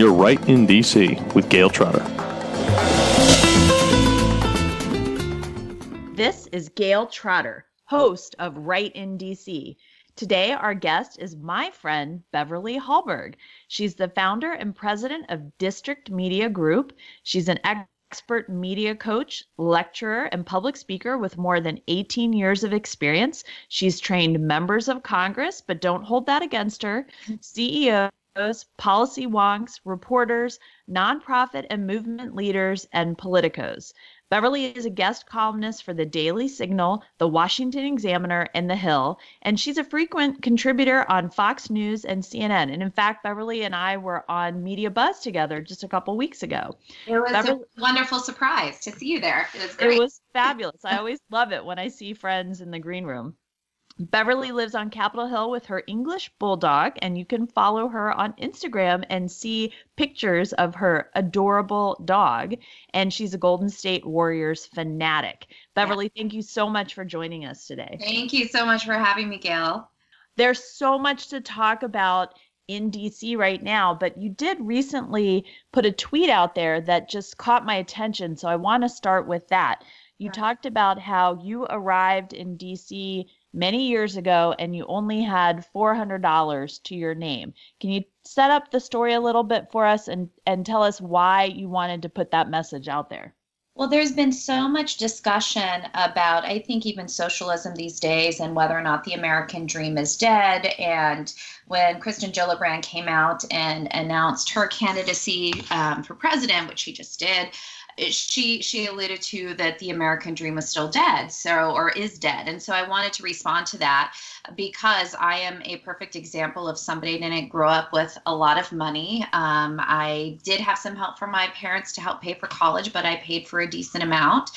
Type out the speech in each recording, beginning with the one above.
You're right in DC with Gayle Trotter. This is Gayle Trotter, host of Right in DC. Today, our guest is my friend Beverly Hallberg. She's the founder and president of District Media Group. She's an expert media coach, lecturer, and public speaker with more than 18 years of experience. She's trained members of Congress, but don't hold that against her, CEOs, policy wonks, reporters, nonprofit and movement leaders, and politicos. Beverly is a guest columnist for the Daily Signal, the Washington Examiner, and The Hill, and she's a frequent contributor on Fox News and CNN. And in fact, Beverly and I were on Media Buzz together just a couple weeks ago. It was Beverly, a wonderful surprise to see you there. It was great. It was fabulous. I always love it when I see friends in the green room. Beverly lives on Capitol Hill with her English bulldog, and you can follow her on Instagram and see pictures of her adorable dog. And she's a Golden State Warriors fanatic. Beverly, yeah. thank you so much for joining us today. Thank you so much for having me, Gayle. There's so much to talk about in DC right now, but you did recently put a tweet out there that just caught my attention. So I want to start with that. You right. talked about how you arrived in DC many years ago and you only had $400 to your name. Can you set up the story a little bit for us and, and tell us why you wanted to put that message out there? Well, there's been so much discussion about, I think, even socialism these days and whether or not the American dream is dead. And when Kirsten Gillibrand came out and announced her candidacy um, for president, which she just did, she she alluded to that the American dream was still dead, so or is dead, and so I wanted to respond to that because I am a perfect example of somebody didn't grow up with a lot of money. Um, I did have some help from my parents to help pay for college, but I paid for a decent amount.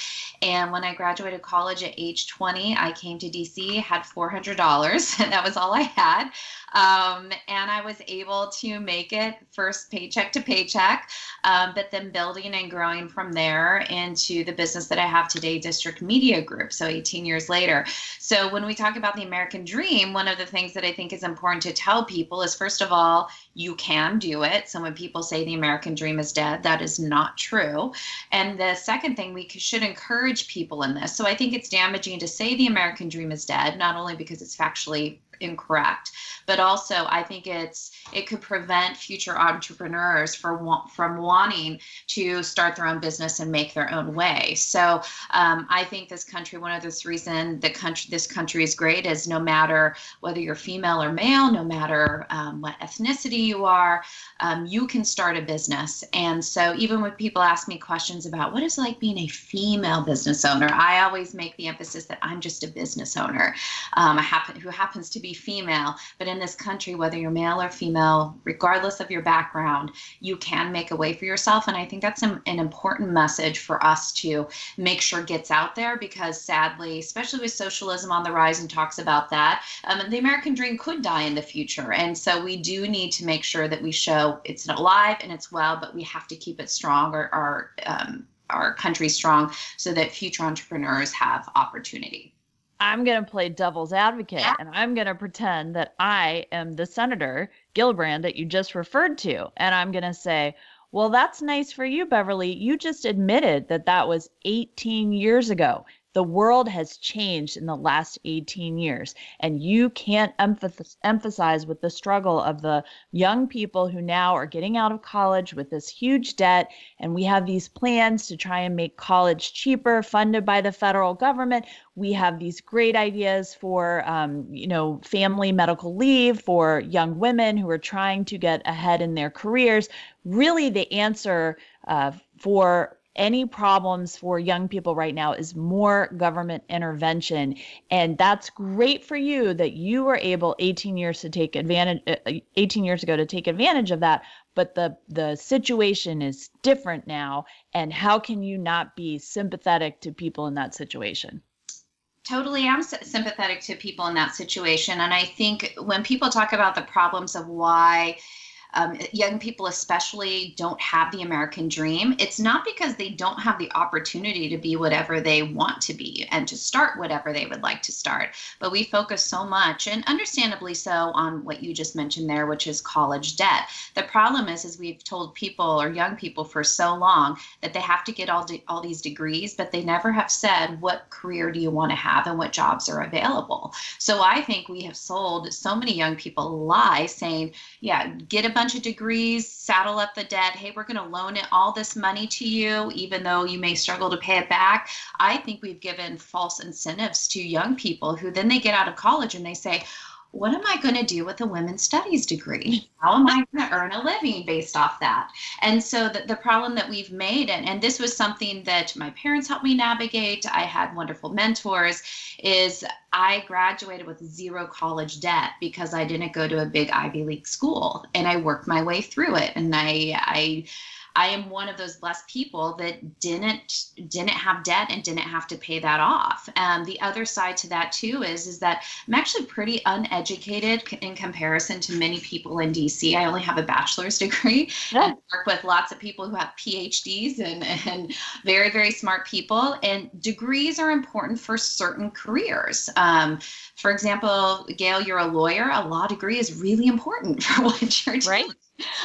And when I graduated college at age 20, I came to DC, had $400, and that was all I had. Um, and I was able to make it first paycheck to paycheck, um, but then building and growing from there into the business that I have today, District Media Group. So 18 years later. So when we talk about the American dream, one of the things that I think is important to tell people is first of all, you can do it. So when people say the American dream is dead, that is not true. And the second thing, we should encourage people in this. So I think it's damaging to say the American dream is dead, not only because it's factually incorrect but also I think it's it could prevent future entrepreneurs for from wanting to start their own business and make their own way. So um, I think this country, one of the reasons the country this country is great is no matter whether you're female or male, no matter um, what ethnicity you are, um, you can start a business. And so even when people ask me questions about what is like being a female business owner, I always make the emphasis that I'm just a business owner um, happen, who happens to be female, but in this country, whether you're male or female, regardless of your background, you can make a way for yourself. And I think that's an, an important message for us to make sure gets out there because sadly, especially with socialism on the rise and talks about that, um, the American dream could die in the future. And so we do need to make sure that we show it's alive and it's well, but we have to keep it strong or our, um, our country strong so that future entrepreneurs have opportunity. I'm going to play devil's advocate yeah. and I'm going to pretend that I am the Senator Gillibrand that you just referred to. And I'm going to say, well, that's nice for you, Beverly. You just admitted that that was 18 years ago. The world has changed in the last 18 years, and you can't emphasize, with the struggle of the young people who now are getting out of college with this huge debt. And we have these plans to try and make college cheaper, funded by the federal government. We have these great ideas for, um, you know, family medical leave for young women who are trying to get ahead in their careers. Really, the answer uh, for any problems for young people right now is more government intervention. And that's great for you that you were able 18 years to take advantage uh, 18 years ago to take advantage of that but the the situation is different now. And how can you not be sympathetic to people in that situation? Totally I'm sympathetic to people in that situation. And i think when people talk about the problems of why um, young people especially don't have the American dream, it's not because they don't have the opportunity to be whatever they want to be and to start whatever they would like to start. But we focus so much, and understandably so, on what you just mentioned there, which is college debt. The problem is, is we've told people or young people for so long that they have to get all de- all these degrees, but they never have said what career do you want to have and what jobs are available. So I think we have sold so many young people a lie saying, yeah, get a bunch of degrees, saddle up the debt. Hey, we're going to loan it all this money to you, even though you may struggle to pay it back. I think we've given false incentives to young people who then they get out of college and they say, what am I going to do with a women's studies degree? How am I going to earn a living based off that? And so the, the problem that we've made, and, and this was something that my parents helped me navigate, I had wonderful mentors, is I graduated with zero college debt because I didn't go to a big Ivy League school and I worked my way through it. And I, I, I am one of those blessed people that didn't didn't have debt and didn't have to pay that off. Um, the other side to that too is is that I'm actually pretty uneducated in comparison to many people in DC. I only have a bachelor's degree yeah. and work with lots of people who have PhDs and and very very smart people. And degrees are important for certain careers. Um, for example, Gayle, you're a lawyer. A law degree is really important for what you're doing. Right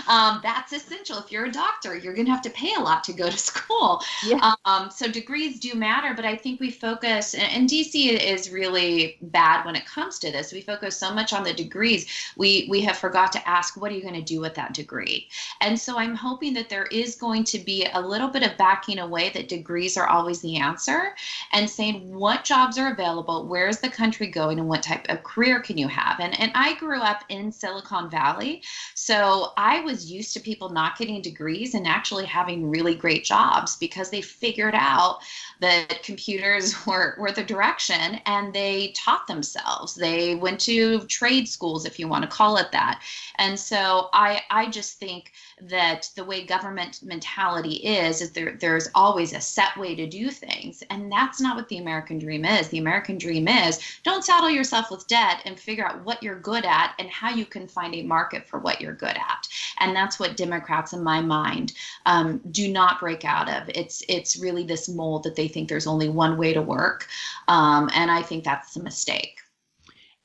um, that's essential. If you're a doctor, you're going to have to pay a lot to go to school. Yeah. Um, so degrees do matter, but I think we focus, and DC is really bad when it comes to this. We focus so much on the degrees, we we have forgot to ask, what are you going to do with that degree? And so I'm hoping that there is going to be a little bit of backing away that degrees are always the answer, and saying what jobs are available, where is the country going, and what type of career can you have? And and I grew up in Silicon Valley, so I was used to people not getting degrees and actually having really great jobs because they figured out that computers were, were the direction and they taught themselves. They went to trade schools, if you want to call it that. And so I, I just think that the way government mentality is, is there, there's always a set way to do things. And that's not what the American dream is. The American dream is don't saddle yourself with debt and figure out what you're good at and how you can find a market for what you're good at. And that's what Democrats, in my mind, um, do not break out of. It's it's really this mold that they think there's only one way to work, um, and I think that's a mistake.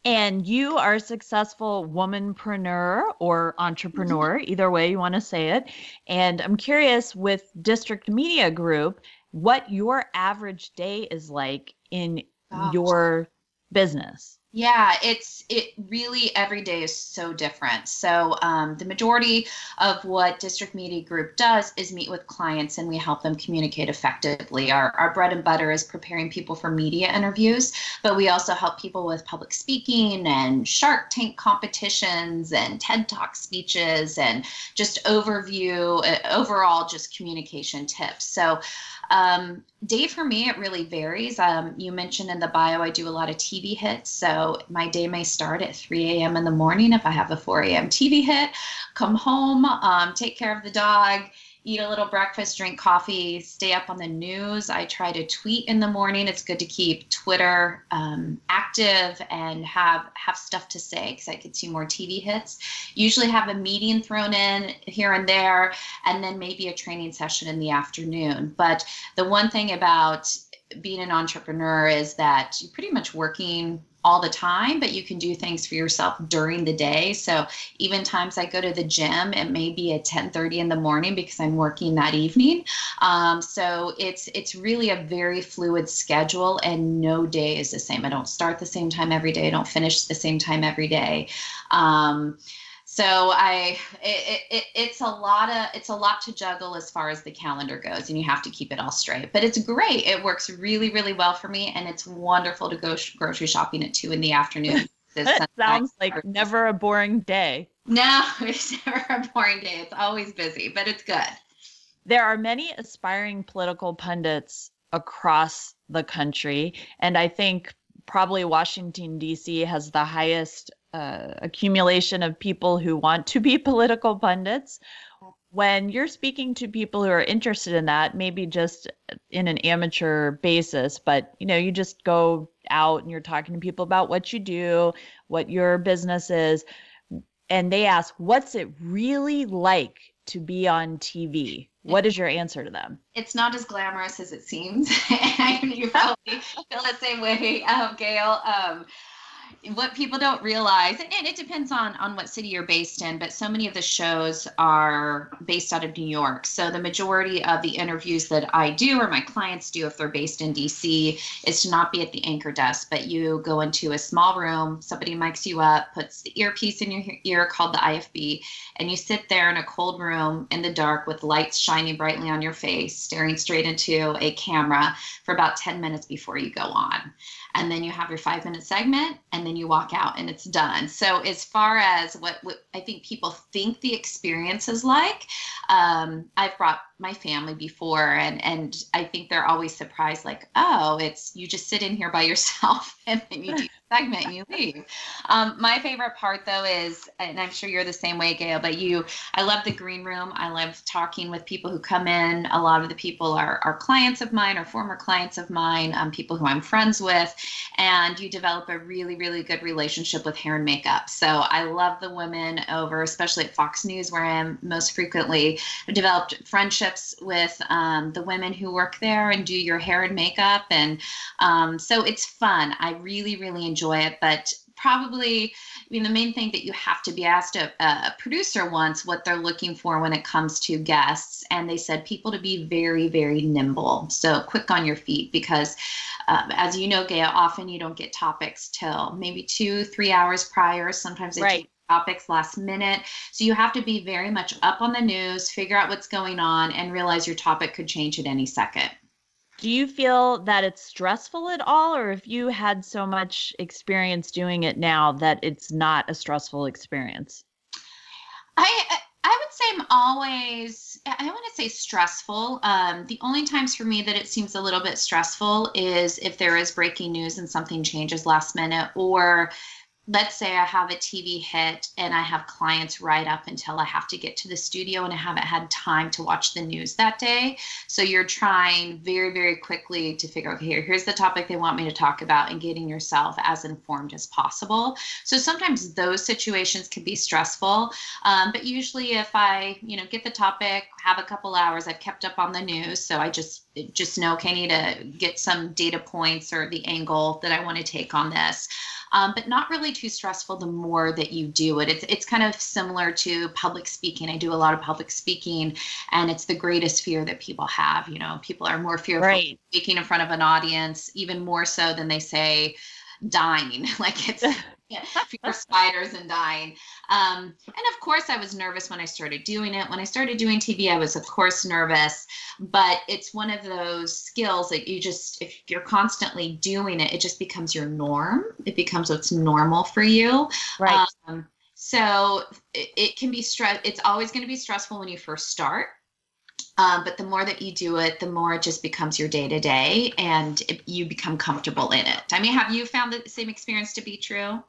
And you are a successful womanpreneur or entrepreneur, mm-hmm. either way you want to say it. And I'm curious with District Media Group, what your average day is like in Gosh. your business. Yeah, it's it really every day is so different. So um, the majority of what District Media Group does is meet with clients and we help them communicate effectively. Our, our bread and butter is preparing people for media interviews, but we also help people with public speaking and Shark Tank competitions and TED Talk speeches and just overview, uh, overall just communication tips. So um, day for me, it really varies. Um, you mentioned in the bio, I do a lot of TV hits. So my day may start at 3 a.m. in the morning if I have a 4 a.m. TV hit, come home, um, take care of the dog, eat a little breakfast, drink coffee, stay up on the news. I try to tweet in the morning. It's good to keep Twitter um, active and have have stuff to say because I could see more TV hits. Usually have a meeting thrown in here and there, and then maybe a training session in the afternoon. But the one thing about being an entrepreneur is that you're pretty much working all the time, but you can do things for yourself during the day. So even times I go to the gym, it may be at 10:30 in the morning because I'm working that evening. Um, so it's it's really a very fluid schedule, and no day is the same. I don't start the same time every day. I don't finish the same time every day. Um, so I it, it, it's a lot of it's a lot to juggle as far as the calendar goes and you have to keep it all straight. But it's great. It works really really well for me and it's wonderful to go sh- grocery shopping at two in the afternoon. That sounds like never a boring day. No it's never a boring day. It's always busy but it's good. There are many aspiring political pundits across the country and i think probably washington d.c has the highest uh, accumulation of people who want to be political pundits. When you're speaking to people who are interested in that, maybe just in an amateur basis, but you know, you just go out and you're talking to people about what you do, what your business is. and they ask, What's it really like to be on TV? What is your answer to them? It's not as glamorous as it seems. and you probably feel the same way, um, Gayle. Um, what people don't realize and it depends on on what city you're based in but so many of the shows are based out of new york. So the majority of the interviews that i do or my clients do if they're based in dc is to not be at the anchor desk but you go into a small room somebody mics you up puts the earpiece in your ear called the ifb and you sit there in a cold room in the dark with lights shining brightly on your face staring straight into a camera for about 10 minutes before you go on and then you have your five minute segment and then you walk out and it's done. So as far as what, what i think people think the experience is like um, i've brought my family before and and i think they're always surprised like oh it's you just sit in here by yourself and then you do segment and you leave. Um, my favorite part though is and i'm sure you're the same way gayle but you i love the green room. I love talking with people who come in. A lot of the people are, are clients of mine or former clients of mine um, people who i'm friends with and you develop a really really good relationship with hair and makeup. So i love the women over especially at fox news where i am most frequently i've developed friendships with um, the women who work there and do your hair and makeup. And um, so it's fun. I really really enjoy it, but probably i mean the main thing that you have to be asked a, a, producer once what they're looking for when it comes to guests and they said people to be very very nimble. So quick on your feet because um, as you know gayle often you don't get topics till maybe two three hours prior. Sometimes they right. topics last minute. So you have to be very much up on the news figure out what's going on and realize your topic could change at any second do you feel that it's stressful at all or if you had so much experience doing it now that it's not a stressful experience? I i would say i'm always i want to say stressful. Um, the only times for me that it seems a little bit stressful is if there is breaking news and something changes last minute or let's say I have a TV hit and I have clients right up until I have to get to the studio and I haven't had time to watch the news that day. So you're trying very, very quickly to figure, okay, here, here's the topic they want me to talk about and getting yourself as informed as possible. So sometimes those situations can be stressful. Um, but usually if I, you know, get the topic, have a couple hours, I've kept up on the news. So I just, just know, okay, I need to get some data points or the angle that I want to take on this um, but not really too stressful the more that you do it. It's, it's kind of similar to public speaking. I do a lot of public speaking, and it's the greatest fear that people have. You know, people are more fearful right. speaking in front of an audience, even more so than they say dying. like it's fewer spiders and dying. Um, and of course, I was nervous when I started doing it. When I started doing TV, I was, of course, nervous. But it's one of those skills that you just, if you're constantly doing it, it just becomes your norm. It becomes what's normal for you. Right. Um, so it, it can be stress. It's always going to be stressful when you first start. Um, but the more that you do it, the more it just becomes your day to day and it, you become comfortable in it. I mean, have you found the same experience to be true?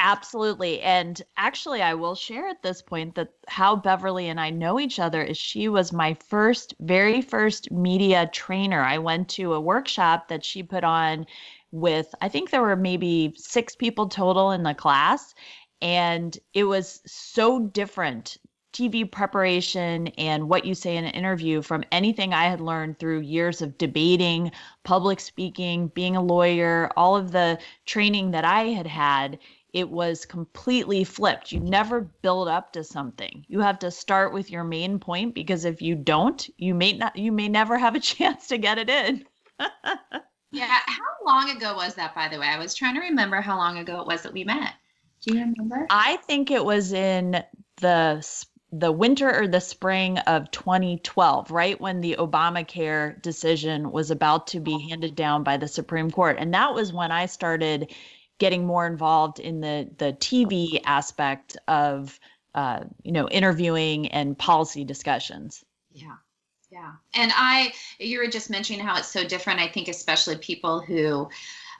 Absolutely. And actually, I will share at this point that how Beverly and I know each other is she was my first, very first media trainer. I went to a workshop that she put on with, I think there were maybe six people total in the class. And it was so different TV preparation and what you say in an interview from anything I had learned through years of debating, public speaking, being a lawyer, all of the training that I had had it was completely flipped. You never build up to something. You have to start with your main point because if you don't, you may not you may never have a chance to get it in. yeah, how long ago was that by the way? I was trying to remember how long ago it was that we met. Do you remember? I think it was in the the winter or the spring of 2012, right when the Obamacare decision was about to be oh. handed down by the Supreme Court. And that was when I started getting more involved in the the TV aspect of uh, you know interviewing and policy discussions. Yeah. Yeah. And I, you were just mentioning how it's so different. I think, especially people who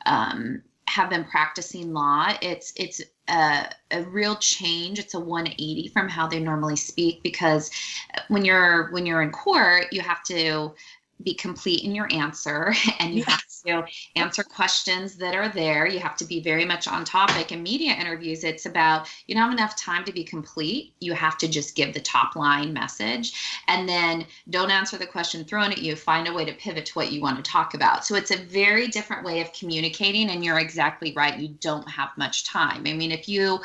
um, have been practicing law, it's, it's a, a real change. It's a 180 from how they normally speak because when you're, when you're in court, you have to be complete in your answer and you have to answer questions that are there. You have to be very much on topic. In media interviews, it's about you don't have enough time to be complete. You have to just give the top line message and then don't answer the question thrown at you. Find a way to pivot to what you want to talk about. So it's a very different way of communicating. And you're exactly right. You don't have much time. I mean, if you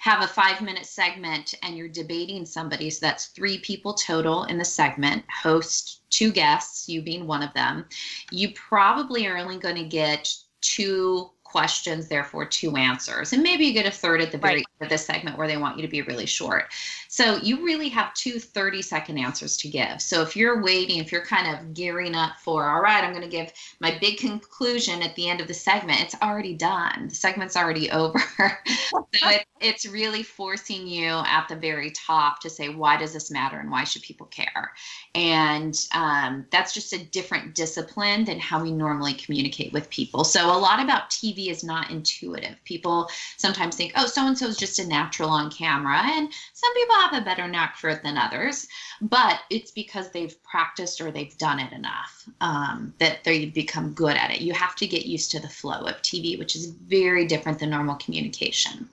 have a five minute segment and you're debating somebody, so that's three people total in the segment, host, two guests, you being one of them, you probably are only going to get two questions, therefore two answers. And maybe you get a third at the very right. end of the segment where they want you to be really short. So you really have two 30 second answers to give. So if you're waiting, if you're kind of gearing up for, all right, I'm going to give my big conclusion at the end of the segment, it's already done. The segment's already over. so it, it's really forcing you at the very top to say, why does this matter and why should people care? And um, that's just a different discipline than how we normally communicate with people. So a lot about TV is not intuitive. People sometimes think, oh, so and so is just a natural on camera. And some people have a better knack for it than others, but it's because they've practiced or they've done it enough um, that they become good at it. You have to get used to the flow of TV, which is very different than normal communication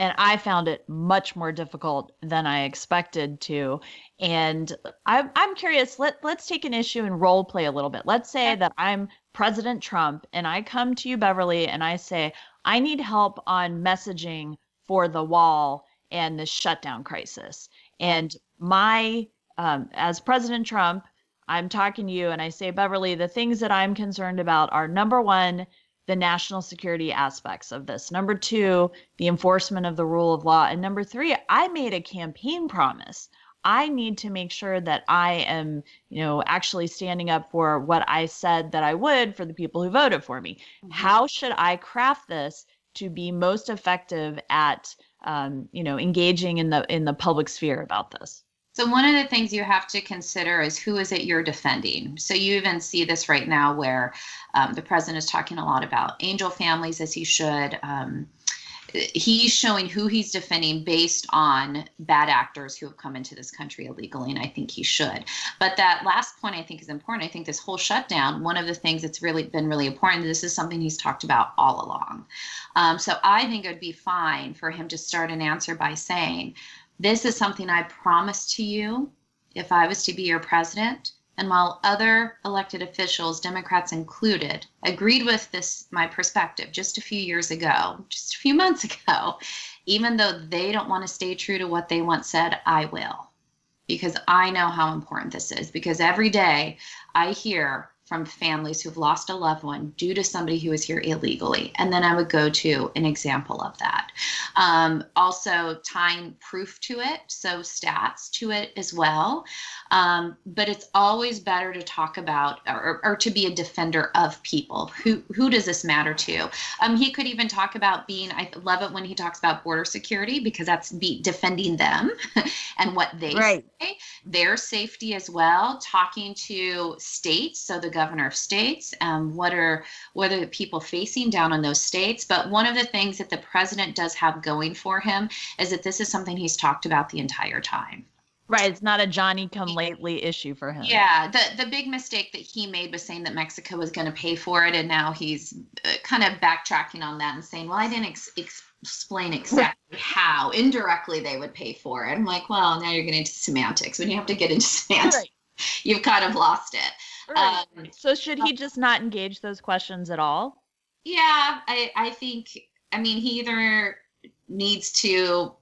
and I found it much more difficult than I expected to. And I'm, I'm curious. Let let's take an issue and role play a little bit. Let's say that I'm President Trump, and I come to you, Beverly, and I say I need help on messaging for the wall and the shutdown crisis. And my um, as President Trump, I'm talking to you, and I say, Beverly, the things that I'm concerned about are number one the national security aspects of this. Number two, the enforcement of the rule of law. And number three, I made a campaign promise. I need to make sure that I am, you know, actually standing up for what I said that I would for the people who voted for me. Mm-hmm. How should I craft this to be most effective at, um, you know, engaging in the in the public sphere about this? So one of the things you have to consider is who is it you're defending. So you even see this right now, where um, the president is talking a lot about angel families, as he should. Um, he's showing who he's defending based on bad actors who have come into this country illegally, and I think he should. But that last point I think is important. I think this whole shutdown, one of the things that's really been really important, this is something he's talked about all along. Um, so I think it would be fine for him to start an answer by saying, this is something I promised to you if I was to be your president. And while other elected officials, Democrats included, agreed with this, my perspective just a few years ago, just a few months ago, even though they don't want to stay true to what they once said, I will. Because I know how important this is. Because every day I hear from families who've lost a loved one due to somebody who is here illegally. And then I would go to an example of that. Um, also, tying proof to it, so stats to it as well. Um, but it's always better to talk about or, or, to be a defender of people. Who, who does this matter to? Um, he could even talk about being, I love it when he talks about border security because that's be defending them and what they right. say, their safety as well, talking to states. So the governor of states, um, what are what are the people facing down in those states. But one of the things that the president does have going for him is that this is something he's talked about the entire time. Right, it's not a Johnny come lately issue for him. Yeah, the the big mistake that he made was saying that Mexico was going to pay for it, and now he's uh, kind of backtracking on that and saying, "Well, I didn't ex- explain exactly how indirectly they would pay for it." I'm like, "Well, now you're getting into semantics. When you have to get into semantics, right. you've kind of lost it." Right. Um, so should he just not engage those questions at all? Yeah, I, I think, I mean, he either needs to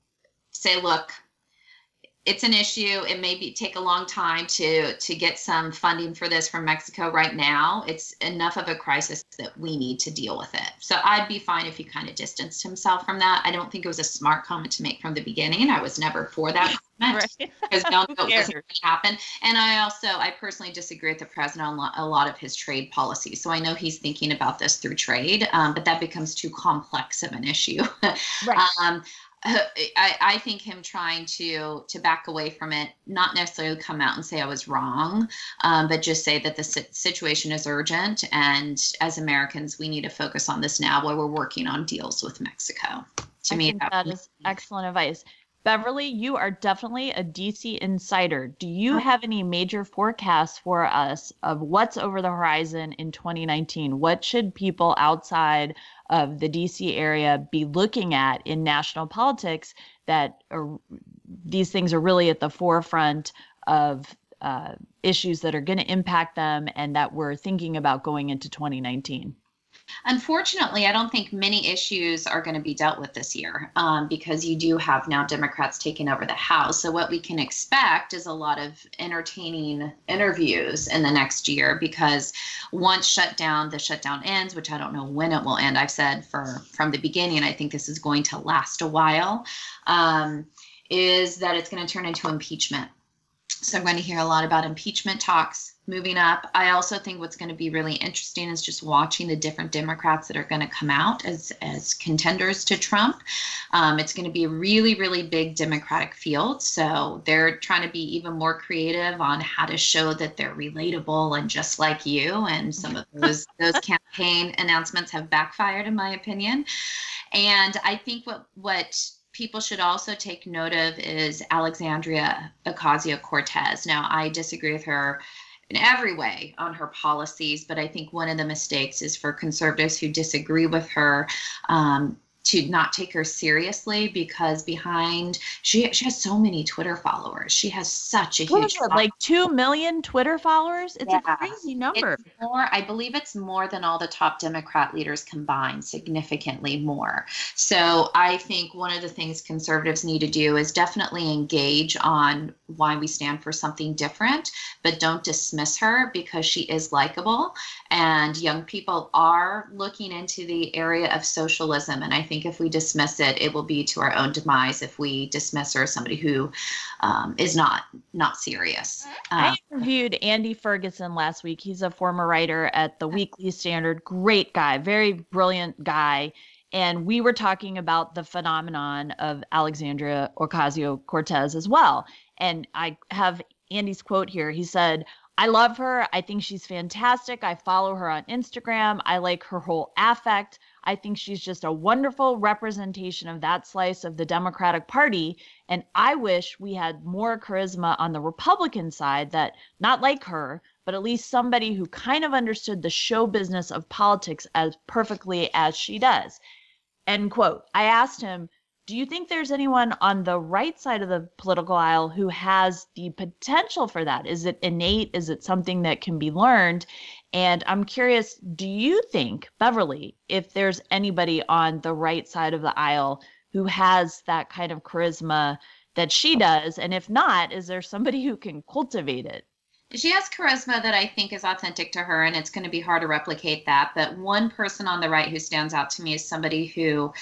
say, look, it's an issue. It may be, take a long time to to get some funding for this from Mexico right now. It's enough of a crisis that we need to deal with it. So I'd be fine if he kind of distanced himself from that. I don't think it was a smart comment to make from the beginning. I was never for that comment because all know it wasn't going to happen. And I also, I personally disagree with the president on a lot of his trade policies. So I know he's thinking about this through trade, um, but that becomes too complex of an issue. right. Um, I, I think him trying to to back away from it, not necessarily come out and say I was wrong, um, but just say that the situation is urgent, and as Americans, we need to focus on this now while we're working on deals with Mexico. To I me, that, that is excellent advice. Beverly, you are definitely a DC insider. Do you have any major forecasts for us of what's over the horizon in 2019? What should people outside of the DC area be looking at in national politics that are, these things are really at the forefront of uh, issues that are going to impact them and that we're thinking about going into 2019? Unfortunately, I don't think many issues are going to be dealt with this year um, because you do have now Democrats taking over the House. So, what we can expect is a lot of entertaining interviews in the next year because once shutdown, the shutdown ends, which I don't know when it will end. I've said for from the beginning, I think this is going to last a while. Um, is that it's going to turn into impeachment. So I'm going to hear a lot about impeachment talks moving up. I also think what's going to be really interesting is just watching the different Democrats that are going to come out as as contenders to Trump. Um, it's going to be a really really big Democratic field, so they're trying to be even more creative on how to show that they're relatable and just like you. And some of those those campaign announcements have backfired, in my opinion. And I think what what people should also take note of is Alexandria Ocasio Cortez. Now, I disagree with her in every way on her policies, but I think one of the mistakes is for conservatives who disagree with her um, to not take her seriously because behind she she has so many Twitter followers. She has such a huge it, like two million Twitter followers. It's yeah. a crazy number. It's more, I believe it's more than all the top Democrat leaders combined, significantly more. So I think one of the things conservatives need to do is definitely engage on why we stand for something different, but don't dismiss her because she is likable and young people are looking into the area of socialism. And I think if we dismiss it, it will be to our own demise if we dismiss her as somebody who um, is not not serious. Uh, I interviewed Andy Ferguson last week. He's a former writer at the Weekly Standard. Great guy, very brilliant guy. And we were talking about the phenomenon of Alexandria Ocasio Cortez as well. And I have Andy's quote here. He said, I love her. I think she's fantastic. I follow her on Instagram. I like her whole affect. I think she's just a wonderful representation of that slice of the Democratic Party. And I wish we had more charisma on the Republican side that, not like her, but at least somebody who kind of understood the show business of politics as perfectly as she does. End quote. I asked him, do you think there's anyone on the right side of the political aisle who has the potential for that? Is it innate? Is it something that can be learned? And I'm curious, do you think, Beverly, if there's anybody on the right side of the aisle who has that kind of charisma that she does? And if not, is there somebody who can cultivate it? She has charisma that I think is authentic to her, and it's going to be hard to replicate that. But one person on the right who stands out to me is somebody who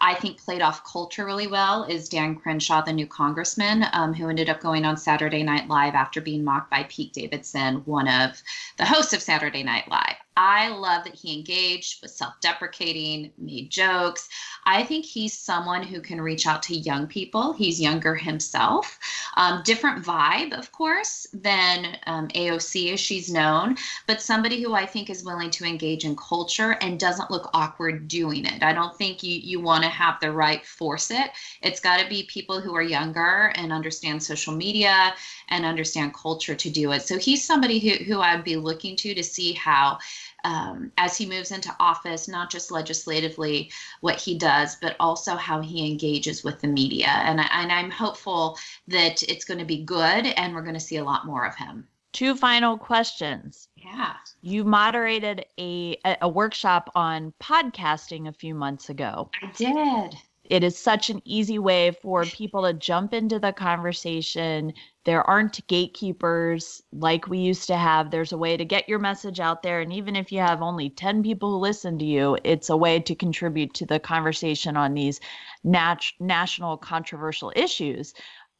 I think played off culture really well is Dan Crenshaw, the new congressman, um, who ended up going on Saturday Night Live after being mocked by Pete Davidson, one of the hosts of Saturday Night Live. I love that he engaged, was self deprecating, made jokes. I think he's someone who can reach out to young people. He's younger himself. Um, different vibe, of course, than um, AOC as she's known, but somebody who I think is willing to engage in culture and doesn't look awkward doing it. I don't think you, you want to have the right force it. It's got to be people who are younger and understand social media and understand culture to do it. So he's somebody who, who I'd be looking to to see how um, as he moves into office, not just legislatively what he does, but also how he engages with the media. And, I, and I'm hopeful that it's going to be good and we're going to see a lot more of him. Two final questions. Yeah. You moderated a, a workshop on podcasting a few months ago. I did it is such an easy way for people to jump into the conversation. There aren't gatekeepers like we used to have. There's a way to get your message out there. And even if you have only 10 people who listen to you, it's a way to contribute to the conversation on these nat- national controversial issues.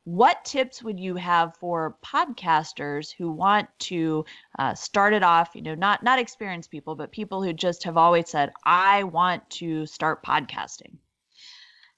What tips would you have for podcasters who want to uh, start it off? You know, not not experienced people, but people who just have always said, "I want to start podcasting."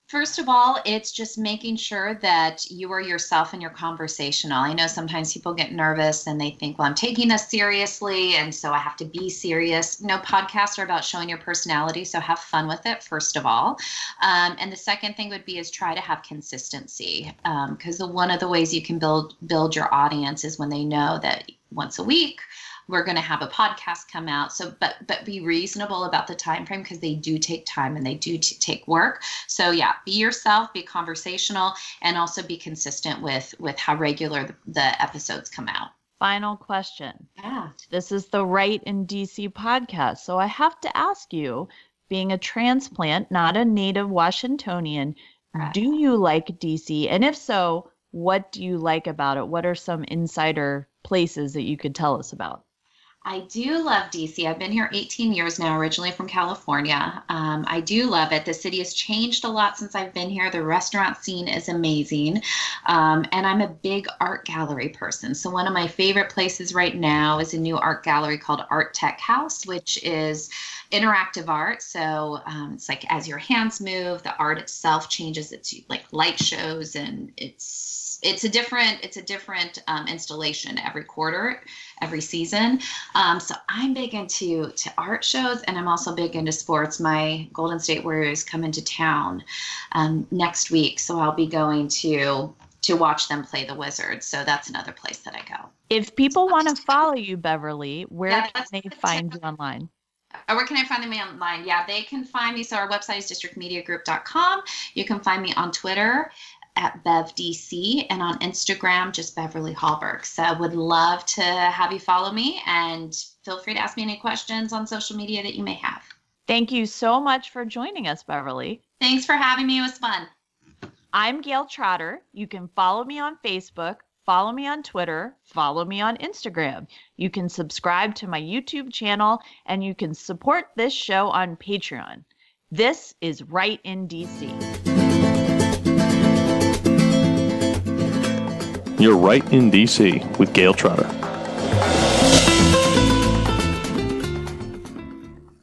First of all, it's just making sure that you are yourself and you're conversational. I know sometimes people get nervous and they think, well, I'm taking this seriously, and so I have to be serious. No, podcasts are about showing your personality, so have fun with it, first of all. Um, and the second thing would be is try to have consistency, because um, one of the ways you can build build your audience is when they know that once a week we're going to have a podcast come out. So but but be reasonable about the time frame because they do take time and they do t- take work. So yeah be yourself be conversational and also be consistent with with how regular the, the episodes come out. Final question. Yeah. This is the right in dc podcast. So i have to ask you being a transplant not a native washingtonian right. do you like dc and if so what do you like about it? What are some insider places that you could tell us about I do love DC. I've been here 18 years now, originally from California. Um, I do love it. The city has changed a lot since I've been here. The restaurant scene is amazing. Um, and I'm a big art gallery person. So, one of my favorite places right now is a new art gallery called Art Tech House, which is interactive art. So, um, it's like as your hands move, the art itself changes. It's like light shows and it's it's a different it's a different um, installation every quarter every season um, so i'm big into to art shows and i'm also big into sports my golden state warriors come into town um, next week so i'll be going to to watch them play the wizards so that's another place that i go if people want to follow you beverly where yeah, can they find you online or where can I find them online? Yeah, they can find me. So our website is districtmediagroup.com. You can find me on Twitter at BevDC and on Instagram, just Beverly Hallberg. So I would love to have you follow me and feel free to ask me any questions on social media that you may have. Thank you so much for joining us, Beverly. Thanks for having me. It was fun. I'm Gayle Trotter. You can follow me on Facebook, follow me on Twitter, follow me on Instagram. You can subscribe to my YouTube channel, and you can support this show on Patreon. This is Right in DC. You're right in DC with Gayle Trotter.